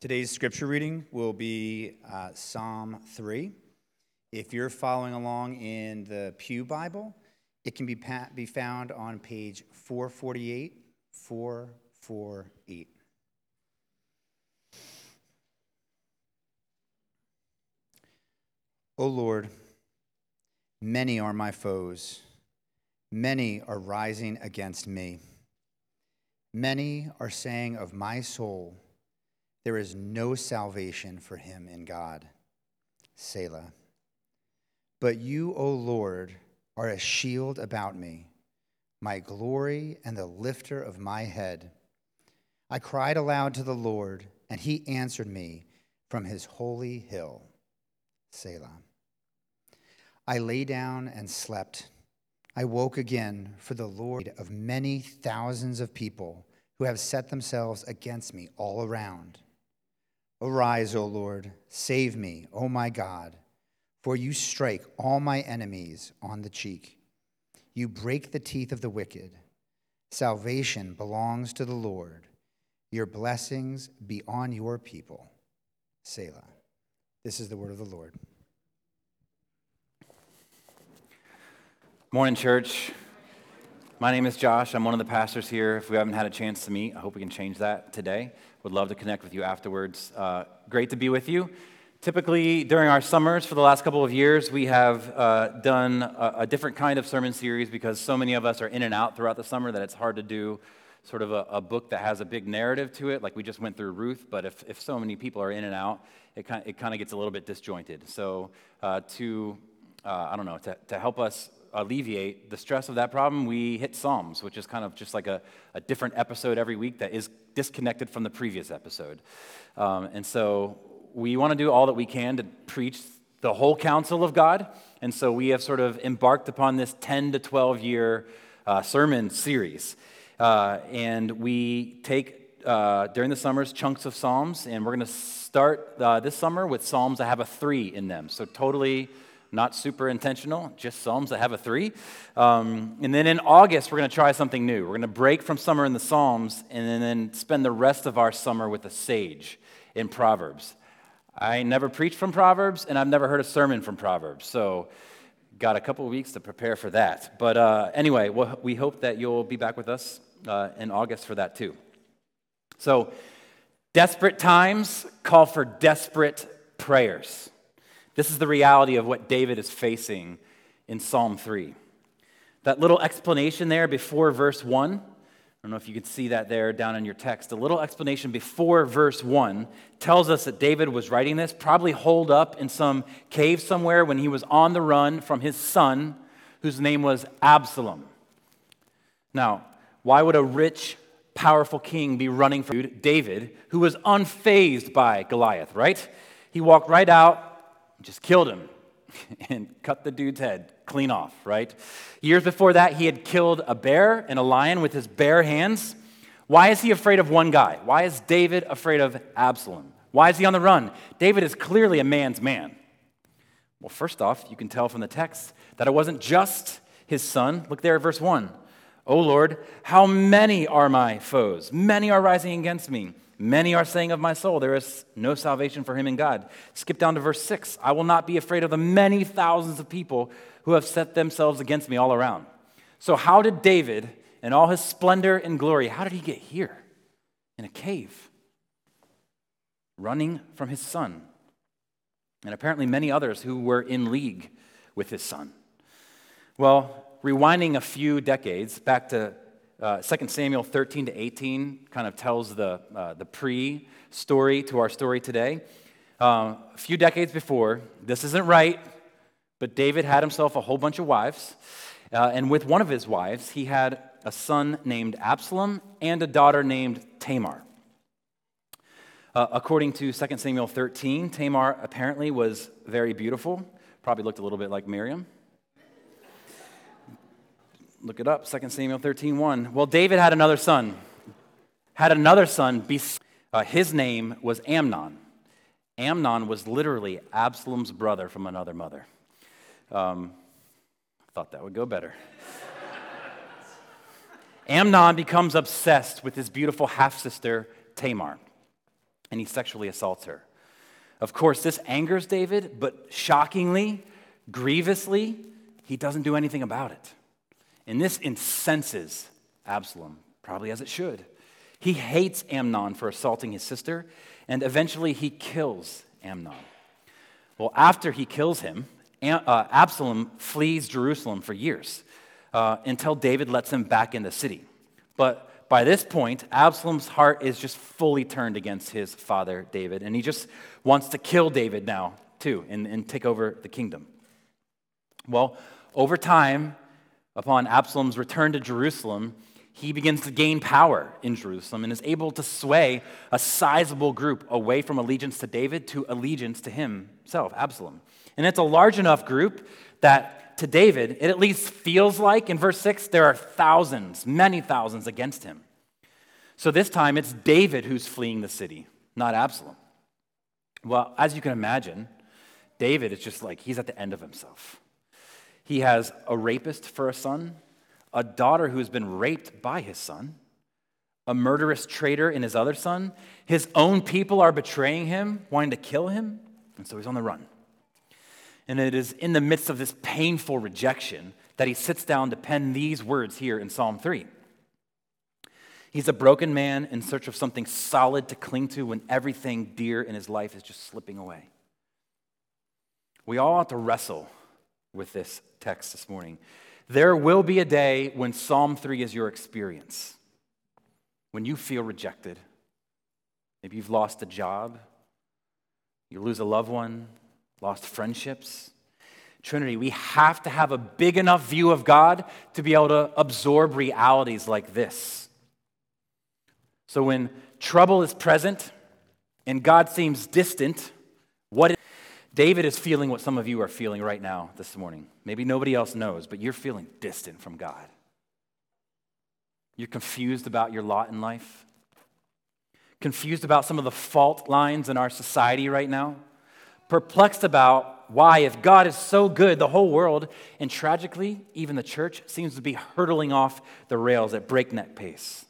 Today's scripture reading will be uh, Psalm 3. If you're following along in the Pew Bible, it can be, pa- be found on page 448, 448. O Lord, many are my foes, many are rising against me. Many are saying of my soul, there is no salvation for him in God. Selah. But you, O Lord, are a shield about me, my glory and the lifter of my head. I cried aloud to the Lord, and he answered me from his holy hill. Selah. I lay down and slept. I woke again for the Lord of many thousands of people who have set themselves against me all around. Arise, O Lord, save me, O my God, for you strike all my enemies on the cheek. You break the teeth of the wicked. Salvation belongs to the Lord. Your blessings be on your people. Selah. This is the word of the Lord. Morning, church. My name is Josh. I'm one of the pastors here. If we haven't had a chance to meet, I hope we can change that today. Would love to connect with you afterwards. Uh, great to be with you. Typically, during our summers for the last couple of years, we have uh, done a, a, different kind of sermon series because so many of us are in and out throughout the summer that it's hard to do sort of a, a book that has a big narrative to it, like we just went through Ruth. But if, if so many people are in and out, it kind, it kind of gets a little bit disjointed. So, uh, to, uh, I don't know, to, to help us alleviate the stress of that problem, we hit Psalms, which is kind of just like a, a different episode every week that is disconnected from the previous episode. Um, and so we want to do all that we can to preach the whole counsel of God. And so we have sort of embarked upon this 10 to 12 year uh, sermon series. Uh, and we take uh, during the summers chunks of Psalms, and we're going to start uh, this summer with Psalms that have a three in them. So, totally not super intentional, just Psalms that have a three. Um, and then in August, we're going to try something new. We're going to break from summer in the Psalms and then spend the rest of our summer with a sage in Proverbs. I never preached from Proverbs, and I've never heard a sermon from Proverbs. So, got a couple weeks to prepare for that. But uh, anyway, we hope that you'll be back with us uh, in August for that too. So, desperate times call for desperate prayers. This is the reality of what David is facing in Psalm 3. That little explanation there before verse 1 I don't know if you can see that there down in your text. A little explanation before verse 1 tells us that David was writing this, probably holed up in some cave somewhere when he was on the run from his son, whose name was Absalom. Now, why would a rich, powerful king be running from David, who was unfazed by Goliath, right? He walked right out, just killed him, and cut the dude's head clean off, right? Years before that, he had killed a bear and a lion with his bare hands. Why is he afraid of one guy? Why is David afraid of Absalom? Why is he on the run? David is clearly a man's man. Well, first off, you can tell from the text that it wasn't just his son. Look there at verse 1. O Lord, how many are my foes? Many are rising against me. Many are saying of my soul, there is no salvation for him in God. Skip down to verse 6. I will not be afraid of the many thousands of people who have set themselves against me all around. So, how did David, in all his splendor and glory, how did he get here? In a cave, running from his son, and apparently many others who were in league with his son. Well, rewinding a few decades back to uh, 2 Samuel 13 to 18 kind of tells the, uh, the pre story to our story today. Uh, a few decades before, this isn't right, but David had himself a whole bunch of wives. Uh, and with one of his wives, he had a son named Absalom and a daughter named Tamar. Uh, according to 2 Samuel 13, Tamar apparently was very beautiful, probably looked a little bit like Miriam. Look it up, 2 Samuel 13, 1. Well, David had another son, had another son. Uh, his name was Amnon. Amnon was literally Absalom's brother from another mother. Um, thought that would go better. Amnon becomes obsessed with his beautiful half sister, Tamar. and he sexually assaults her. Of course, this angers David, but shockingly, grievously, he doesn't do anything about it. And this incenses Absalom, probably as it should. He hates Amnon for assaulting his sister, and eventually he kills Amnon. Well, after he kills him, uh, Absalom flees Jerusalem for years uh, until David lets him back in the city. But by this point, Absalom's heart is just fully turned against his father, David, and he just wants to kill David now, too, and, and take over the kingdom. Well, over time, upon Absalom's return to Jerusalem, he begins to gain power in Jerusalem and is able to sway a sizable group away from allegiance to David to allegiance to himself, Absalom. And it's a large enough group that to David, it at least feels like in verse 6 there are thousands, many thousands against him. So this time it's David who's fleeing the city, not Absalom. Well, as you can imagine, David is just like he's at the end of himself. He has a rapist for a son, a daughter who has been raped by his son, a murderous traitor in his other son. His own people are betraying him, wanting to kill him, and so he's on the run. And it is in the midst of this painful rejection that he sits down to pen these words here in Psalm 3. He's a broken man in search of something solid to cling to when everything dear in his life is just slipping away. We all have to wrestle with this text this morning. There will be a day when Psalm 3 is your experience, when you feel rejected. Maybe you've lost a job, you lose a loved one, lost friendships. Trinity, we have to have a big enough view of God to be able to absorb realities like this. So when trouble is present and God seems distant, David is feeling what some of you are feeling right now this morning. Maybe nobody else knows, but you're feeling distant from God. You're confused about your lot in life, confused about some of the fault lines in our society right now, perplexed about why, if God is so good, the whole world, and tragically, even the church, seems to be hurtling off the rails at breakneck pace.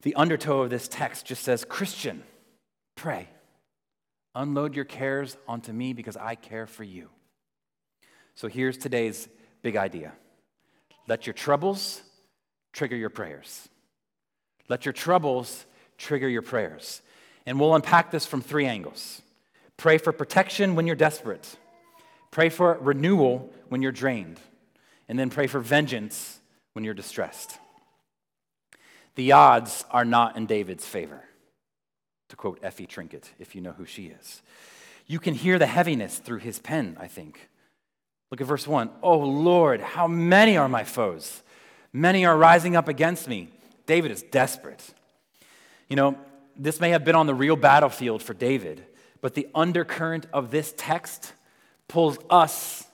The undertow of this text just says, Christian, pray. Unload your cares onto me because I care for you. So here's today's big idea let your troubles trigger your prayers. Let your troubles trigger your prayers. And we'll unpack this from three angles pray for protection when you're desperate, pray for renewal when you're drained, and then pray for vengeance when you're distressed. The odds are not in David's favor to quote Effie Trinket, if you know who she is. You can hear the heaviness through his pen, I think. Look at verse 1. Oh Lord, how many are my foes? Many are rising up against me. David is desperate. You know, this may have been on the real battlefield for David, but the undercurrent of this text pulls us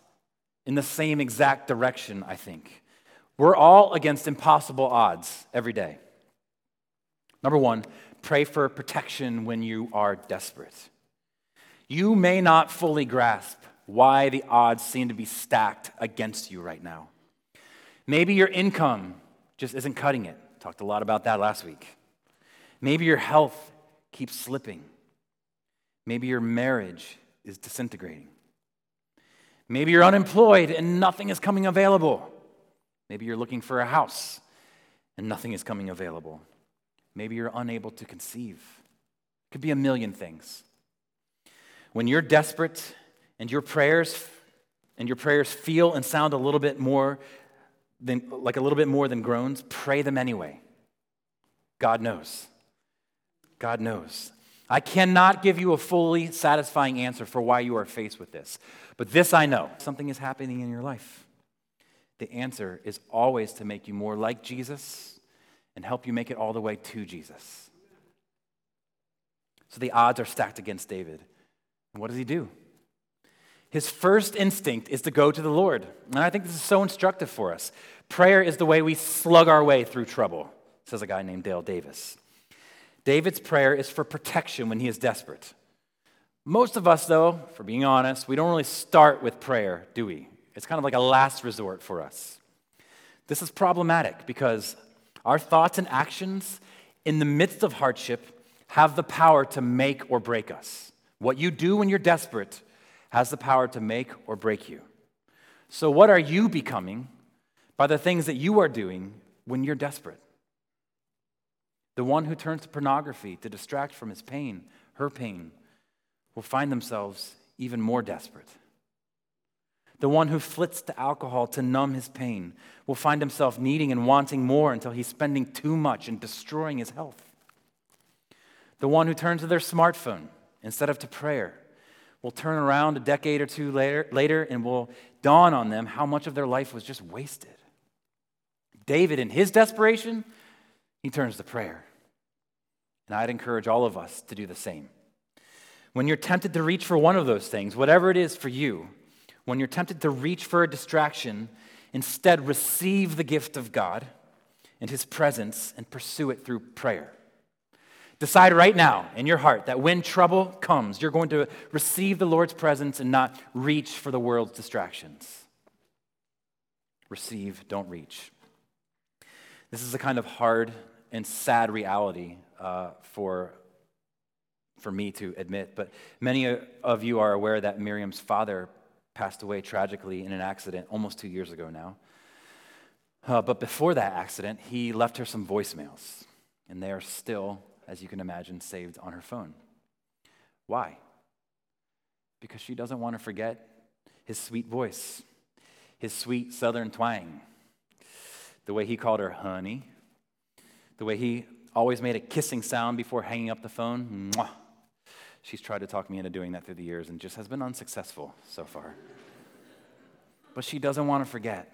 in the same exact direction, I think. We're all against impossible odds every day. Number one, pray for protection when you are desperate. You may not fully grasp why the odds seem to be stacked against you right now. Maybe your income just isn't cutting it. Talked a lot about that last week. Maybe your health keeps slipping. Maybe your marriage is disintegrating. Maybe you're unemployed and nothing is coming available. Maybe you're looking for a house and nothing is coming available. Maybe you're unable to conceive. It could be a million things. When you're desperate and your prayers and your prayers feel and sound a little bit more than like a little bit more than groans, pray them anyway. God knows. God knows. I cannot give you a fully satisfying answer for why you are faced with this. But this I know something is happening in your life. The answer is always to make you more like Jesus and help you make it all the way to Jesus. So the odds are stacked against David. And what does he do? His first instinct is to go to the Lord. And I think this is so instructive for us. Prayer is the way we slug our way through trouble, says a guy named Dale Davis. David's prayer is for protection when he is desperate. Most of us, though, for being honest, we don't really start with prayer, do we? It's kind of like a last resort for us. This is problematic because our thoughts and actions in the midst of hardship have the power to make or break us. What you do when you're desperate has the power to make or break you. So, what are you becoming by the things that you are doing when you're desperate? The one who turns to pornography to distract from his pain, her pain, will find themselves even more desperate. The one who flits to alcohol to numb his pain will find himself needing and wanting more until he's spending too much and destroying his health. The one who turns to their smartphone instead of to prayer will turn around a decade or two later, later and will dawn on them how much of their life was just wasted. David, in his desperation, he turns to prayer. And I'd encourage all of us to do the same. When you're tempted to reach for one of those things, whatever it is for you, when you're tempted to reach for a distraction, instead receive the gift of God and His presence and pursue it through prayer. Decide right now in your heart that when trouble comes, you're going to receive the Lord's presence and not reach for the world's distractions. Receive, don't reach. This is a kind of hard and sad reality uh, for, for me to admit, but many of you are aware that Miriam's father passed away tragically in an accident almost two years ago now. Uh, but before that accident, he left her some voicemails, and they are still as you can imagine, saved on her phone. Why? Because she doesn't want to forget his sweet voice, his sweet southern twang, the way he called her honey, the way he always made a kissing sound before hanging up the phone. Mwah. She's tried to talk me into doing that through the years and just has been unsuccessful so far. but she doesn't want to forget.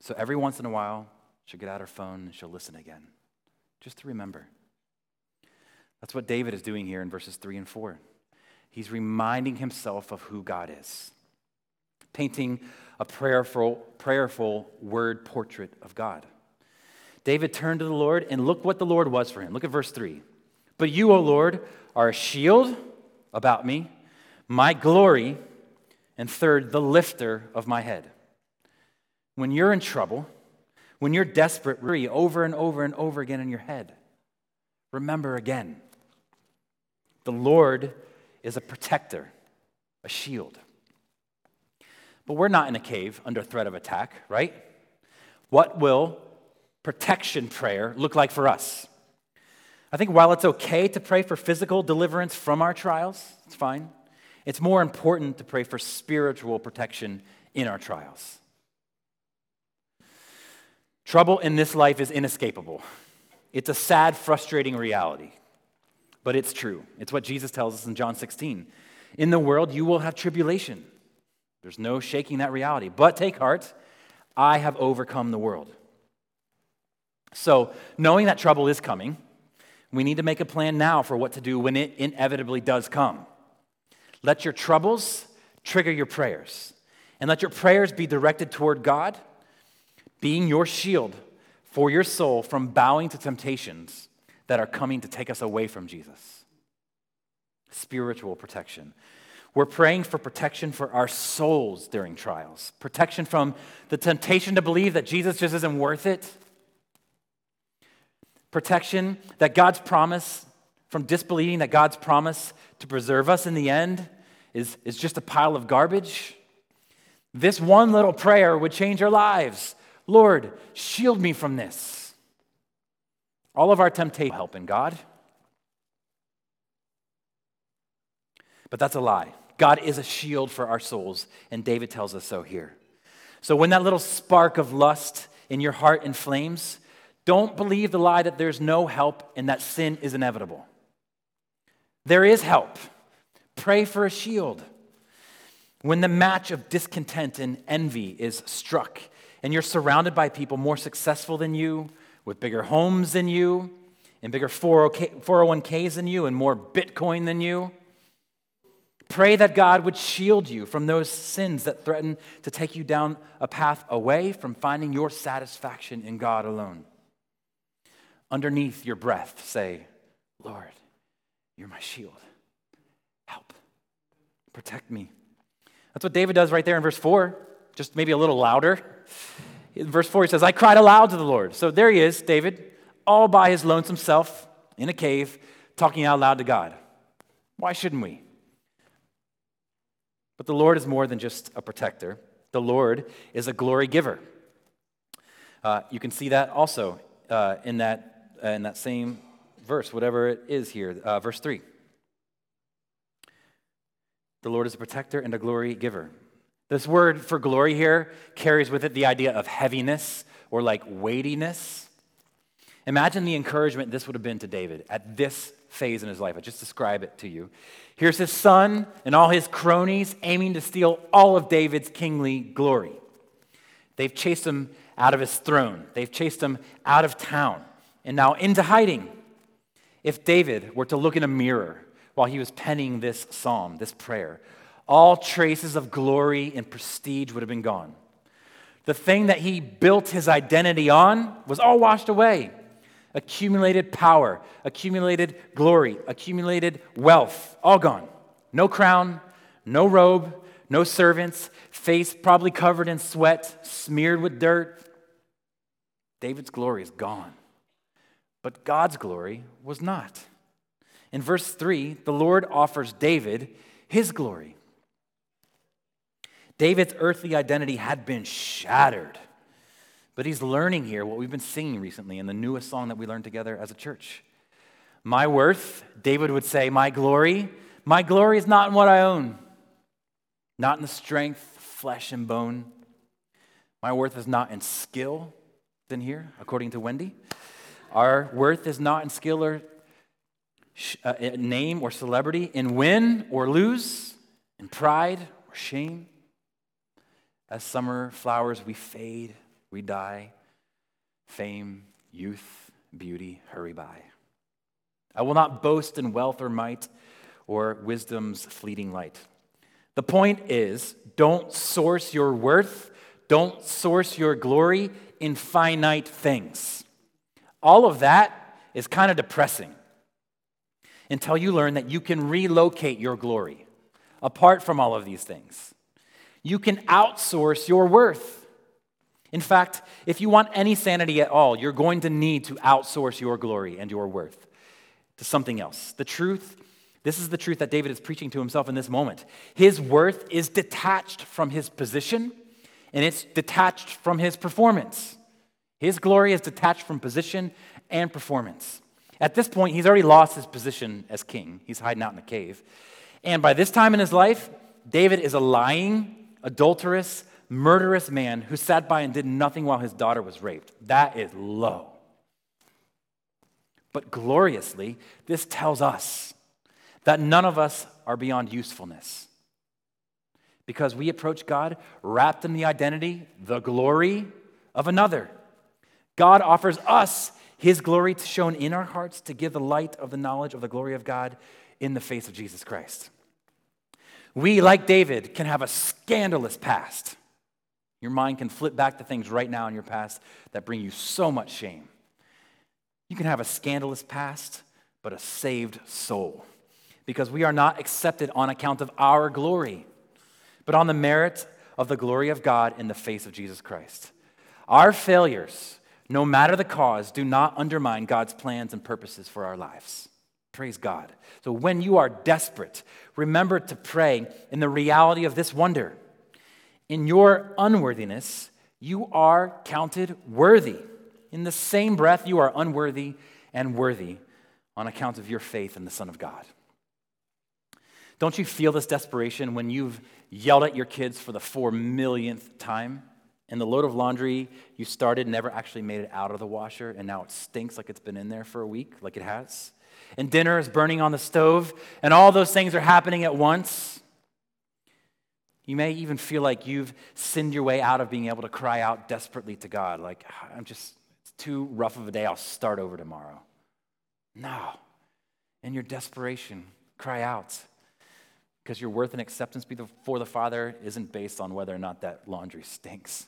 So every once in a while, she'll get out her phone and she'll listen again, just to remember. That's what David is doing here in verses 3 and 4. He's reminding himself of who God is, painting a prayerful, prayerful word portrait of God. David turned to the Lord, and look what the Lord was for him. Look at verse 3. But you, O Lord, are a shield about me, my glory, and third, the lifter of my head. When you're in trouble, when you're desperate, over and over and over again in your head, remember again the Lord is a protector, a shield. But we're not in a cave under threat of attack, right? What will protection prayer look like for us? I think while it's okay to pray for physical deliverance from our trials, it's fine. It's more important to pray for spiritual protection in our trials. Trouble in this life is inescapable. It's a sad, frustrating reality but it's true. It's what Jesus tells us in John 16. In the world, you will have tribulation. There's no shaking that reality. But take heart, I have overcome the world. So, knowing that trouble is coming, we need to make a plan now for what to do when it inevitably does come. Let your troubles trigger your prayers, and let your prayers be directed toward God, being your shield for your soul from bowing to temptations that are coming to take us away from Jesus. Spiritual protection. We're praying for protection for our souls during trials, protection from the temptation to believe that Jesus just isn't worth it, protection that God's promise from disbelieving that God's promise to preserve us in the end is, is just a pile of garbage. This one little prayer would change our lives. Lord, shield me from this. All of our temptation help in God. But that's a lie. God is a shield for our souls, and David tells us so here. So when that little spark of lust in your heart inflames, don't believe the lie that there's no help and that sin is inevitable. There is help. Pray for a shield. When the match of discontent and envy is struck, and you're surrounded by people more successful than you, with bigger homes than you, and bigger 401ks than you, and more Bitcoin than you. Pray that God would shield you from those sins that threaten to take you down a path away from finding your satisfaction in God alone. Underneath your breath, say, Lord, you're my shield. Help. Protect me. That's what David does right there in verse 4, just maybe a little louder. In verse 4, he says, I cried aloud to the Lord. So there he is, David, all by his lonesome self in a cave, talking out loud to God. Why shouldn't we? But the Lord is more than just a protector, the Lord is a glory giver. Uh, you can see that also uh, in, that, in that same verse, whatever it is here, uh, verse 3. The Lord is a protector and a glory giver. This word for glory here carries with it the idea of heaviness or like weightiness. Imagine the encouragement this would have been to David at this phase in his life. I just describe it to you. Here's his son and all his cronies aiming to steal all of David's kingly glory. They've chased him out of his throne, they've chased him out of town, and now into hiding. If David were to look in a mirror while he was penning this psalm, this prayer, all traces of glory and prestige would have been gone. The thing that he built his identity on was all washed away accumulated power, accumulated glory, accumulated wealth, all gone. No crown, no robe, no servants, face probably covered in sweat, smeared with dirt. David's glory is gone. But God's glory was not. In verse 3, the Lord offers David his glory. David's earthly identity had been shattered. But he's learning here what we've been singing recently in the newest song that we learned together as a church. My worth, David would say, my glory, my glory is not in what I own, not in the strength, flesh, and bone. My worth is not in skill, than here, according to Wendy. Our worth is not in skill or uh, name or celebrity, in win or lose, in pride or shame. As summer flowers, we fade we die. Fame, youth, beauty hurry by. I will not boast in wealth or might or wisdom's fleeting light. The point is don't source your worth, don't source your glory in finite things. All of that is kind of depressing until you learn that you can relocate your glory apart from all of these things. You can outsource your worth. In fact, if you want any sanity at all, you're going to need to outsource your glory and your worth to something else. The truth, this is the truth that David is preaching to himself in this moment. His worth is detached from his position and it's detached from his performance. His glory is detached from position and performance. At this point, he's already lost his position as king. He's hiding out in a cave. And by this time in his life, David is a lying, adulterous, murderous man who sat by and did nothing while his daughter was raped. That is low. But gloriously, this tells us that none of us are beyond usefulness. Because we approach God wrapped in the identity, the glory of another. God offers us his glory to shone in our hearts to give the light of the knowledge of the glory of God in the face of Jesus Christ. We, like David, can have a scandalous past. Your mind can flip back to things right now in your past that bring you so much shame. You can have a scandalous past, but a saved soul. Because we are not accepted on account of our glory, but on the merit of the glory of God in the face of Jesus Christ. Our failures, no matter the cause, do not undermine God's plans and purposes for our lives. Praise God. So when you are desperate, remember to pray in the reality of this wonder in your unworthiness, you are counted worthy. In the same breath, you are unworthy and worthy on account of your faith in the Son of God. Don't you feel this desperation when you've yelled at your kids for the four millionth time? And the load of laundry you started never actually made it out of the washer, and now it stinks like it's been in there for a week, like it has. And dinner is burning on the stove, and all those things are happening at once. You may even feel like you've sinned your way out of being able to cry out desperately to God, like, I'm just, it's too rough of a day, I'll start over tomorrow. No. In your desperation, cry out. Because your worth and acceptance before the Father isn't based on whether or not that laundry stinks.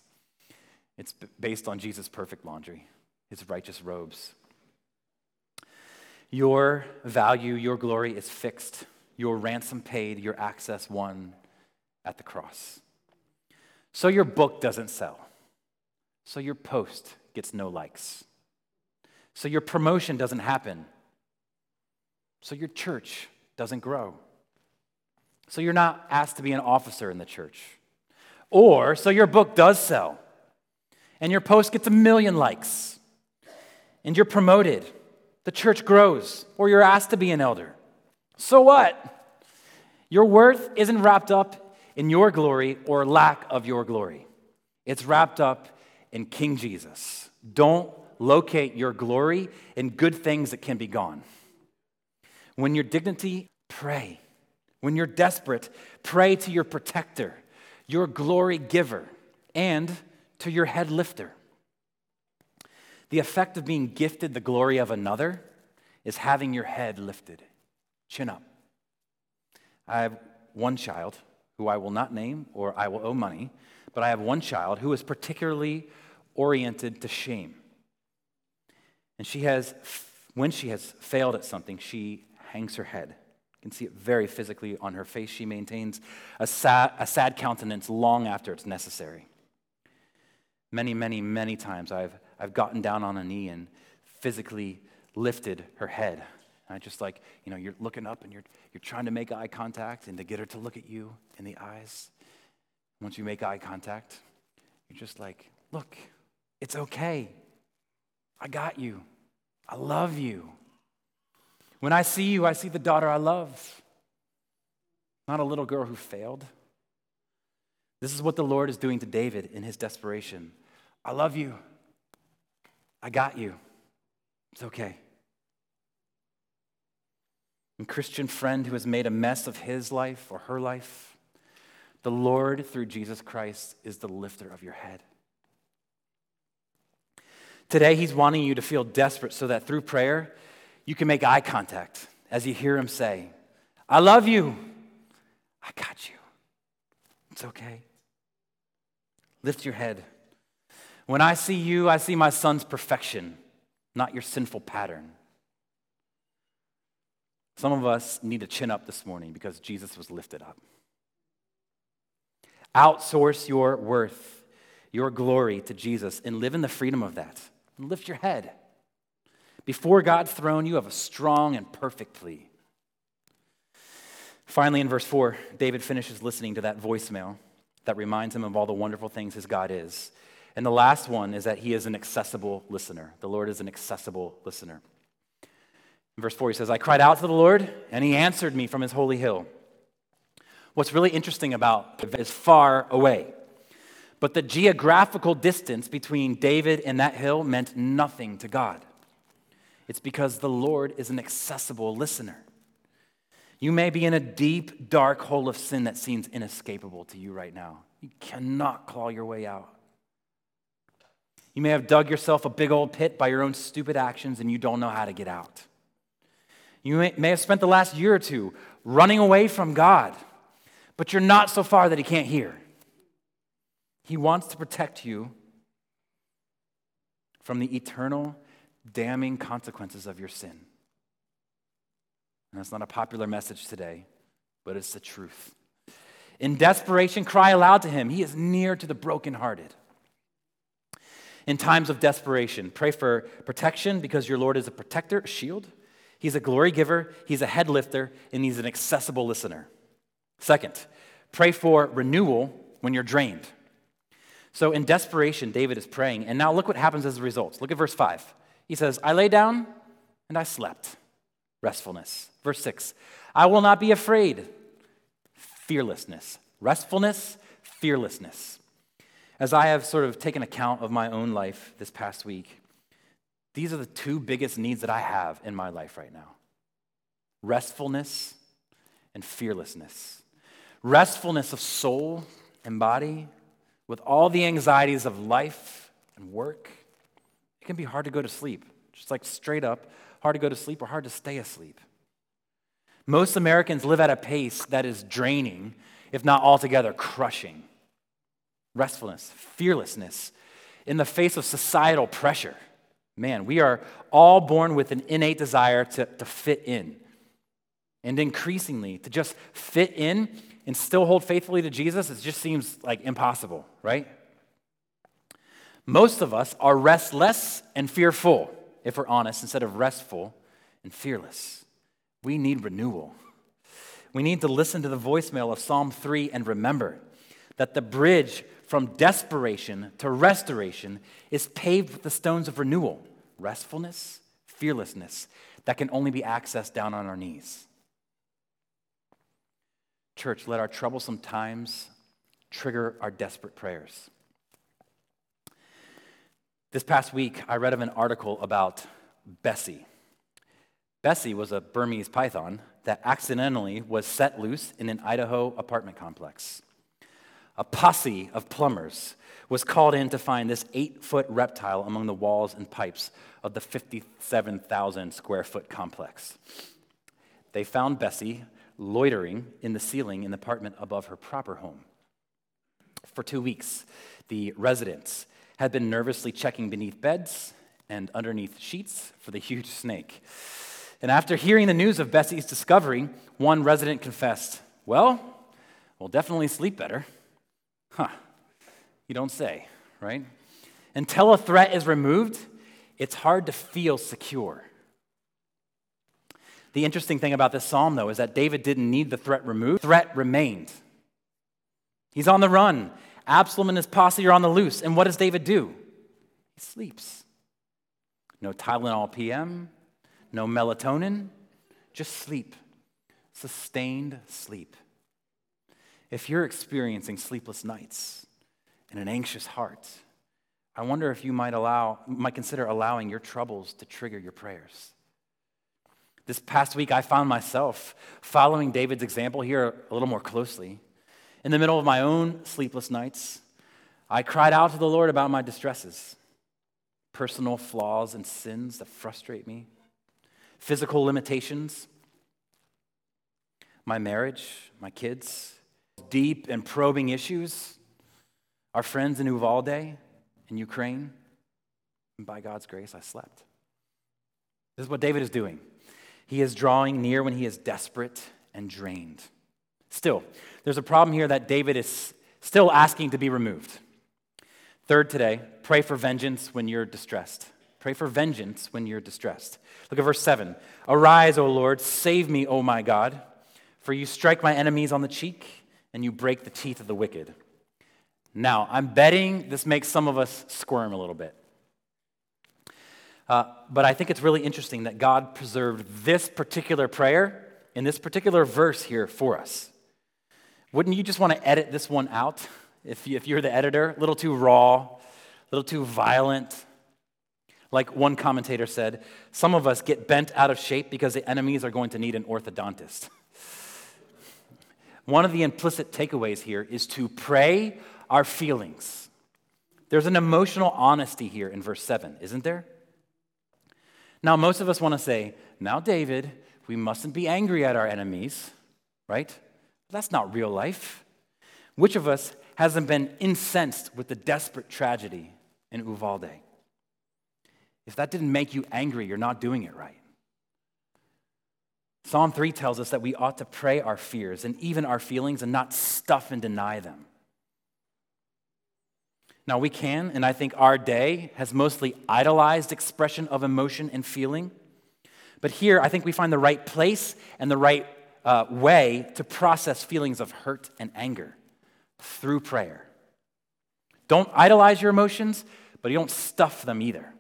It's based on Jesus' perfect laundry, his righteous robes. Your value, your glory is fixed. Your ransom paid, your access won at the cross. So your book doesn't sell. So your post gets no likes. So your promotion doesn't happen. so your church doesn't grow. So you're not asked to be an officer in the church. Or so your book does sell and your post gets a million likes and you're promoted. The church grows or you're asked to be an elder. So what? Your worth isn't wrapped up in your glory or lack of your glory. It's wrapped up in King Jesus. Don't locate your glory in good things that can be gone. When your dignity, pray. When you're desperate, pray to your protector, your glory giver, and to your head lifter. The effect of being gifted the glory of another is having your head lifted, chin up. I have one child who I will not name or I will owe money, but I have one child who is particularly oriented to shame. And she has, when she has failed at something, she hangs her head. You can see it very physically on her face. She maintains a sad, a sad countenance long after it's necessary. Many, many, many times I've, I've gotten down on a knee and physically lifted her head. And I just like, you know, you're looking up and you're, you're trying to make eye contact and to get her to look at you in the eyes. Once you make eye contact, you're just like, look, it's okay. I got you. I love you. When I see you, I see the daughter I love, not a little girl who failed. This is what the Lord is doing to David in his desperation. I love you. I got you. It's okay. And Christian friend who has made a mess of his life or her life, the Lord, through Jesus Christ, is the lifter of your head. Today, He's wanting you to feel desperate so that through prayer, you can make eye contact as you hear Him say, I love you. I got you. It's okay. Lift your head. When I see you, I see my son's perfection, not your sinful pattern. Some of us need to chin up this morning because Jesus was lifted up. Outsource your worth, your glory to Jesus, and live in the freedom of that and lift your head. Before God's throne, you have a strong and perfect plea. Finally, in verse 4, David finishes listening to that voicemail that reminds him of all the wonderful things his God is. And the last one is that he is an accessible listener. The Lord is an accessible listener. In verse 4, he says, I cried out to the Lord, and he answered me from his holy hill. What's really interesting about is far away. But the geographical distance between David and that hill meant nothing to God. It's because the Lord is an accessible listener. You may be in a deep, dark hole of sin that seems inescapable to you right now. You cannot claw your way out. You may have dug yourself a big old pit by your own stupid actions and you don't know how to get out. You may, have spent the last year or two running away from God, but you're not so far that He can't hear. He wants to protect you from the eternal damning consequences of your sin. And that's not a popular message today, but it's the truth. In desperation, cry aloud to him. He is near to the brokenhearted. In times of desperation, pray for protection because your Lord is a protector, a shield. He's a glory giver, he's a head lifter, and he's an accessible listener. Second, pray for renewal when you're drained. So in desperation, David is praying. And now look what happens as a result. Look at verse 5. He says, I lay down and I slept. Restfulness. Verse 6. I will not be afraid. Fearlessness. Restfulness, fearlessness. As I have sort of taken account of my own life this past week, these are the two biggest needs that I have in my life right now restfulness and fearlessness. Restfulness of soul and body, with all the anxieties of life and work, it can be hard to go to sleep. Just like straight up, hard to go to sleep or hard to stay asleep. Most Americans live at a pace that is draining, if not altogether crushing. Restfulness, fearlessness in the face of societal pressure. Man, we are all born with an innate desire to, to fit in. And increasingly, to just fit in and still hold faithfully to Jesus, it just seems like impossible, right? Most of us are restless and fearful, if we're honest, instead of restful and fearless. We need renewal. We need to listen to the voicemail of Psalm 3 and remember that the bridge from desperation to restoration is paved with the stones of renewal, restfulness, fearlessness that can only be accessed down on our knees. Church, let our troublesome times trigger our desperate prayers. This past week, I read of an article about Bessie. Bessie was a Burmese python that accidentally was set loose in an Idaho apartment complex. A posse of plumbers was called in to find this eight foot reptile among the walls and pipes of the 57,000 square foot complex. They found Bessie loitering in the ceiling in the apartment above her proper home. For two weeks, the residents had been nervously checking beneath beds and underneath sheets for the huge snake. And after hearing the news of Bessie's discovery, one resident confessed, Well, we'll definitely sleep better. Huh, you don't say, right? Until a threat is removed, it's hard to feel secure. The interesting thing about this psalm, though, is that David didn't need the threat removed, threat remained. He's on the run. Absalom and his posse are on the loose. And what does David do? He sleeps. No Tylenol PM, no melatonin, just sleep. Sustained sleep. If you're experiencing sleepless nights and an anxious heart, I wonder if you might allow might consider allowing your troubles to trigger your prayers. This past week I found myself following David's example here a little more closely. In the middle of my own sleepless nights, I cried out to the Lord about my distresses, personal flaws and sins that frustrate me, physical limitations, my marriage, my kids, deep and probing issues, our friends in Uvalde, in Ukraine, and by God's grace, I slept. This is what David is doing. He is drawing near when he is desperate and drained. Still, there's a problem here that David is still asking to be removed. Third today, pray for vengeance when you're distressed. Pray for vengeance when you're distressed. Look at verse 7. Arise, O Lord, save me, O my God, for you strike my enemies on the cheek and you break the teeth of the wicked. Now, I'm betting this makes some of us squirm a little bit. Uh, but I think it's really interesting that God preserved this particular prayer in this particular verse here for us. Wouldn't you just want to edit this one out if, you, if you're the editor? A little too raw, a little too violent. Like one commentator said, some of us get bent out of shape because the enemies are going to need an orthodontist. One of the implicit takeaways here is to pray our feelings. There's an emotional honesty here in verse 7, isn't there? Now, most of us want to say, now, David, we mustn't be angry at our enemies, right? That's not real life. Which of us hasn't been incensed with the desperate tragedy in Uvalde? If that didn't make you angry, you're not doing it right. Psalm 3 tells us that we ought to pray our fears and even our feelings and not stuff and deny them. Now, we can, and I think our day has mostly idolized expression of emotion and feeling. But here, I think we find the right place and the right uh, way to process feelings of hurt and anger through prayer. Don't idolize your emotions, but you don't stuff them either.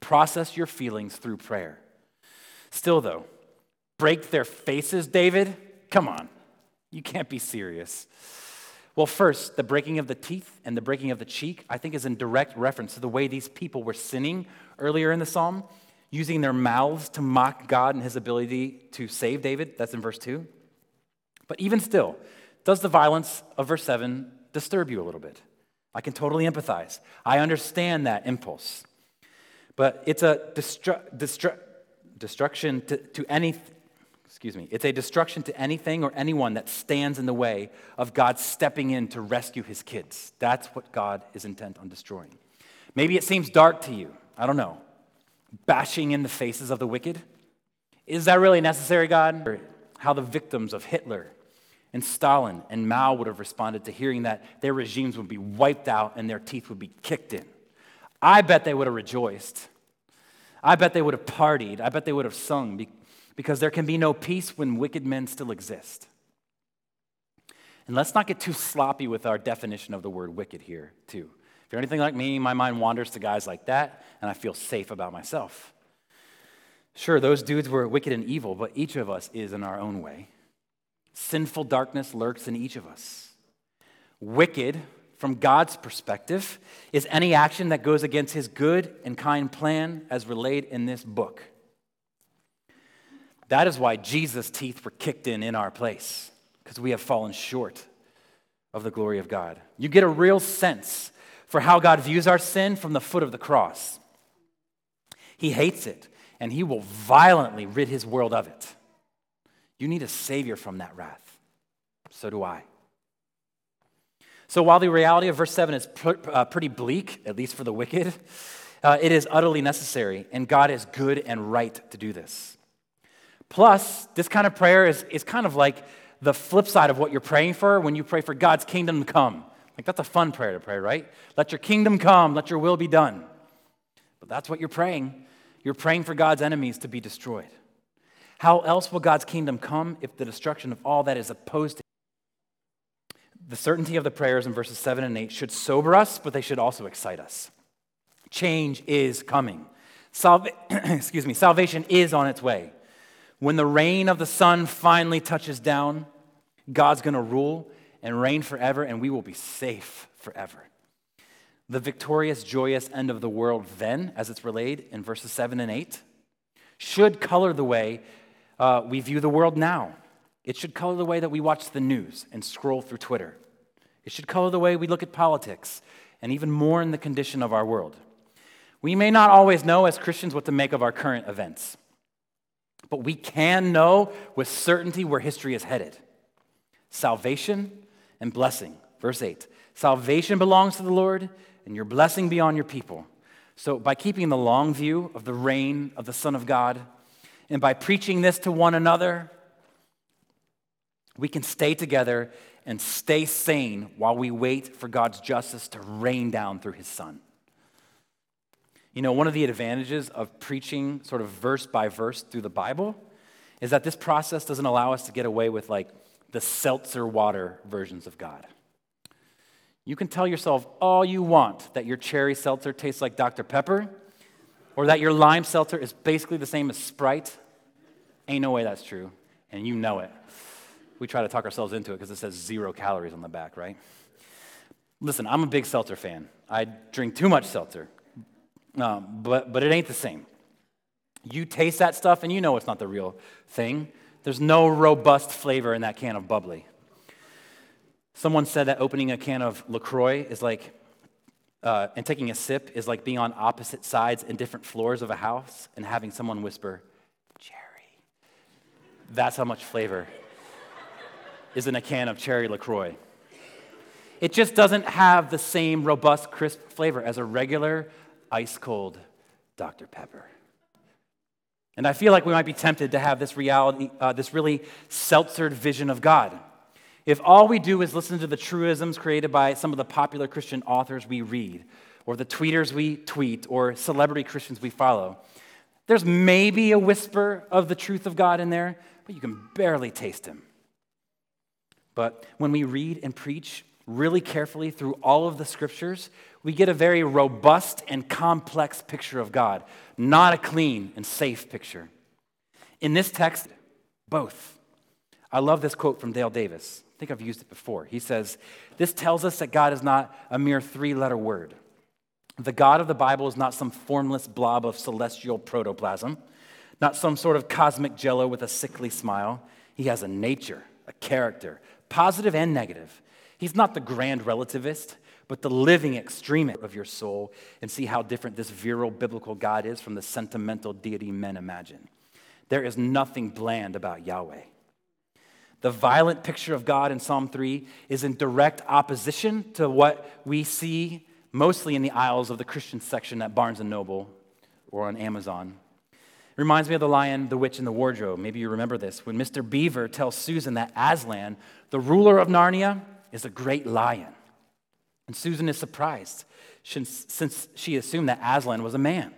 Process your feelings through prayer. Still, though, break their faces, David? Come on. You can't be serious. Well, first, the breaking of the teeth and the breaking of the cheek, I think, is in direct reference to the way these people were sinning earlier in the psalm using their mouths to mock God and his ability to save David. That's in verse 2. But even still, does the violence of verse 7 disturb you a little bit? I can totally empathize. I understand that impulse. But it's a destru- destru- destruction to, to any, excuse me, it's a destruction to anything or anyone that stands in the way of God stepping in to rescue his kids. That's what God is intent on destroying. Maybe it seems dark to you. I don't know bashing in the faces of the wicked? Is that really necessary, God? How the victims of Hitler and Stalin and Mao would have responded to hearing that their regimes would be wiped out and their teeth would be kicked in. I bet they would have rejoiced. I bet they would have partied. I bet they would have sung because there can be no peace when wicked men still exist. And let's not get too sloppy with our definition of the word wicked here, too. If you're anything like me, my mind wanders to guys like that, and I feel safe about myself. Sure, those dudes were wicked and evil, but each of us is in our own way. Sinful darkness lurks in each of us. Wicked, from God's perspective, is any action that goes against his good and kind plan as relayed in this book. That is why Jesus' teeth were kicked in in our place, because we have fallen short of the glory of God. You get a real sense for how God views our sin from the foot of the cross. He hates it, and he will violently rid his world of it. You need a savior from that wrath. So do I. So while the reality of verse 7 is pr- uh, pretty bleak, at least for the wicked, uh, it is utterly necessary, and God is good and right to do this. Plus, this kind of prayer is, is kind of like the flip side of what you're praying for when you pray for God's kingdom to come. Like, that's a fun prayer to pray, right? Let your kingdom come, let your will be done. But that's what you're praying. You're praying for God's enemies to be destroyed. How else will God's kingdom come if the destruction of all that is opposed to it? the certainty of the prayers in verses 7 and 8 should sober us, but they should also excite us. Change is coming. Salva- excuse me, salvation is on its way. When the reign of the sun finally touches down, God's going to rule and reign forever, and we will be safe forever. The victorious, joyous end of the world, then, as it's relayed in verses 7 and 8, should color the way uh, we view the world now. It should color the way that we watch the news and scroll through Twitter. It should color the way we look at politics and even mourn the condition of our world. We may not always know as Christians what to make of our current events, but we can know with certainty where history is headed salvation and blessing. Verse 8 Salvation belongs to the Lord, and your blessing be on your people. So, by keeping the long view of the reign of the Son of God, and by preaching this to one another, we can stay together and stay sane while we wait for God's justice to rain down through his Son. You know, one of the advantages of preaching sort of verse by verse through the Bible is that this process doesn't allow us to get away with like the seltzer water versions of God. You can tell yourself all you want that your cherry seltzer tastes like Dr. Pepper or that your lime seltzer is basically the same as Sprite. Ain't no way that's true, and you know it. We try to talk ourselves into it because it says zero calories on the back, right? Listen, I'm a big seltzer fan. I drink too much seltzer, um, but, but it ain't the same. You taste that stuff and you know it's not the real thing. There's no robust flavor in that can of bubbly. Someone said that opening a can of LaCroix is like, uh, and taking a sip is like being on opposite sides and different floors of a house and having someone whisper, Cherry. That's how much flavor is in a can of cherry LaCroix. It just doesn't have the same robust, crisp flavor as a regular, ice cold Dr. Pepper. And I feel like we might be tempted to have this reality, uh, this really seltzered vision of God. If all we do is listen to the truisms created by some of the popular Christian authors we read, or the tweeters we tweet, or celebrity Christians we follow, there's maybe a whisper of the truth of God in there, but you can barely taste Him. But when we read and preach really carefully through all of the scriptures, we get a very robust and complex picture of God, not a clean and safe picture. In this text, both. I love this quote from Dale Davis. I think I've used it before. He says, This tells us that God is not a mere three letter word. The God of the Bible is not some formless blob of celestial protoplasm, not some sort of cosmic jello with a sickly smile. He has a nature, a character, positive and negative. He's not the grand relativist, but the living extremist of your soul, and see how different this virile biblical God is from the sentimental deity men imagine. There is nothing bland about Yahweh. The violent picture of God in Psalm 3 is in direct opposition to what we see mostly in the aisles of the Christian section at Barnes & Noble or on Amazon. It reminds me of The Lion, the Witch, and the Wardrobe. Maybe you remember this. When Mr. Beaver tells Susan that Aslan, the ruler of Narnia, is a great lion. And Susan is surprised since she assumed that Aslan was a man.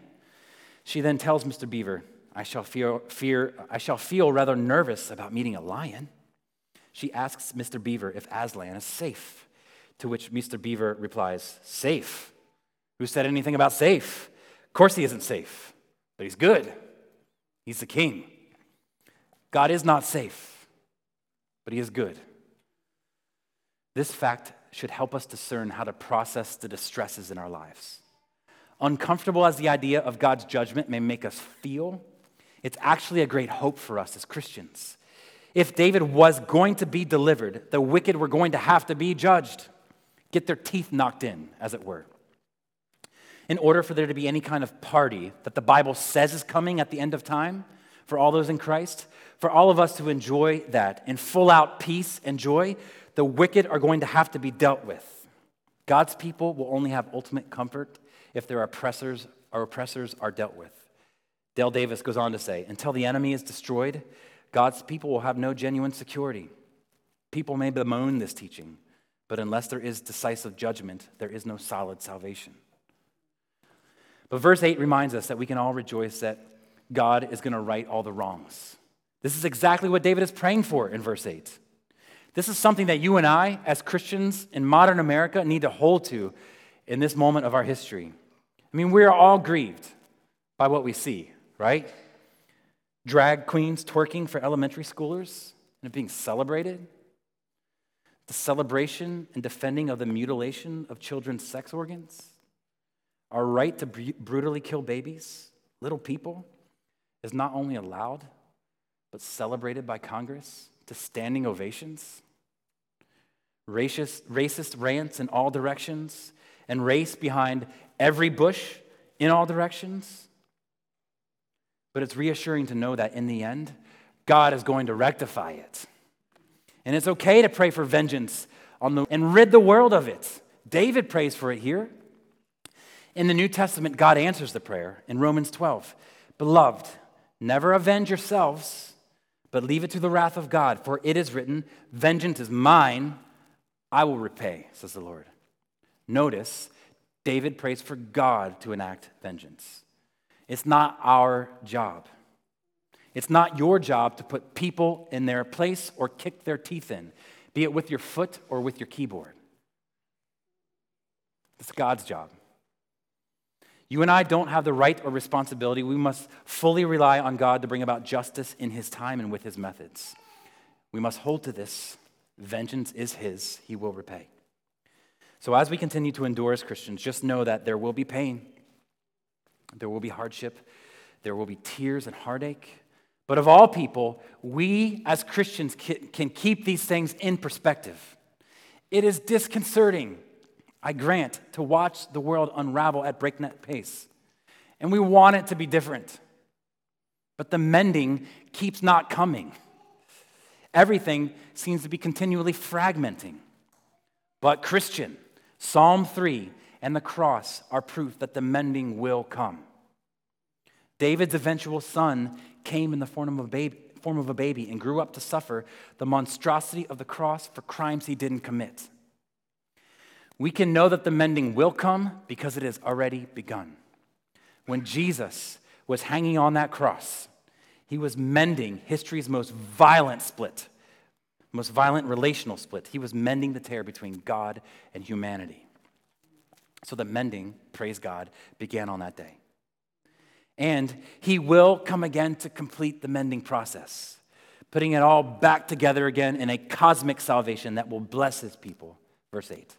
She then tells Mr. Beaver, I shall feel, fear, I shall feel rather nervous about meeting a lion. She asks Mr. Beaver if Aslan is safe, to which Mr. Beaver replies, Safe? Who said anything about safe? Of course he isn't safe, but he's good. He's the king. God is not safe, but he is good. This fact should help us discern how to process the distresses in our lives. Uncomfortable as the idea of God's judgment may make us feel, it's actually a great hope for us as Christians. If David was going to be delivered, the wicked were going to have to be judged, get their teeth knocked in, as it were. In order for there to be any kind of party that the Bible says is coming at the end of time for all those in Christ, for all of us to enjoy that in full out peace and joy, the wicked are going to have to be dealt with. God's people will only have ultimate comfort if their oppressors or oppressors are dealt with. Dale Davis goes on to say, until the enemy is destroyed, God's people will have no genuine security. People may bemoan this teaching, but unless there is decisive judgment, there is no solid salvation. But verse 8 reminds us that we can all rejoice that God is going to right all the wrongs. This is exactly what David is praying for in verse 8. This is something that you and I, as Christians in modern America, need to hold to in this moment of our history. I mean, we are all grieved by what we see, right? Drag queens twerking for elementary schoolers and being celebrated. The celebration and defending of the mutilation of children's sex organs. Our right to brutally kill babies, little people, is not only allowed, but celebrated by Congress to standing ovations. Racist, racist rants in all directions, and race behind every bush in all directions. But it's reassuring to know that in the end, God is going to rectify it. And it's okay to pray for vengeance on the, and rid the world of it. David prays for it here. In the New Testament, God answers the prayer in Romans 12. Beloved, never avenge yourselves, but leave it to the wrath of God, for it is written, Vengeance is mine, I will repay, says the Lord. Notice, David prays for God to enact vengeance. It's not our job. It's not your job to put people in their place or kick their teeth in, be it with your foot or with your keyboard. It's God's job. You and I don't have the right or responsibility. We must fully rely on God to bring about justice in His time and with His methods. We must hold to this. Vengeance is His, He will repay. So, as we continue to endure as Christians, just know that there will be pain, there will be hardship, there will be tears and heartache. But of all people, we as Christians can keep these things in perspective. It is disconcerting I grant, to watch the world unravel at breakneck pace. And we want it to be different. But the mending keeps not coming. Everything seems to be continually fragmenting. But, Christian, Psalm 3 and the cross are proof that the mending will come. David's eventual son came in the form of a baby, form of a baby and grew up to suffer the monstrosity of the cross for crimes he didn't commit. We can know that the mending will come because it has already begun. When Jesus was hanging on that cross, he was mending history's most violent split, most violent relational split. He was mending the tear between God and humanity. So the mending, praise God, began on that day. And he will come again to complete the mending process, putting it all back together again in a cosmic salvation that will bless his people. Verse 8.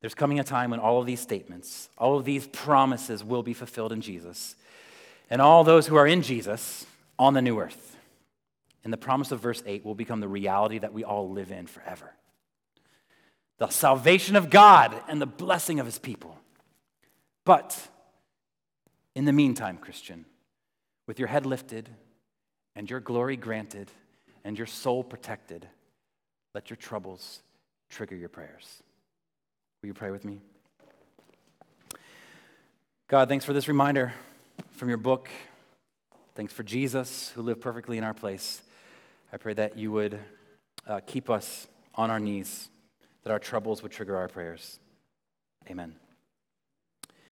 There's coming a time when all of these statements, all of these promises will be fulfilled in Jesus. And all those who are in Jesus on the new earth. And the promise of verse 8 will become the reality that we all live in forever. The salvation of God and the blessing of his people. But in the meantime, Christian, with your head lifted and your glory granted and your soul protected, let your troubles trigger your prayers. Will you pray with me? God, thanks for this reminder from your book. Thanks for Jesus who lived perfectly in our place. I pray that you would uh, keep us on our knees, that our troubles would trigger our prayers. Amen.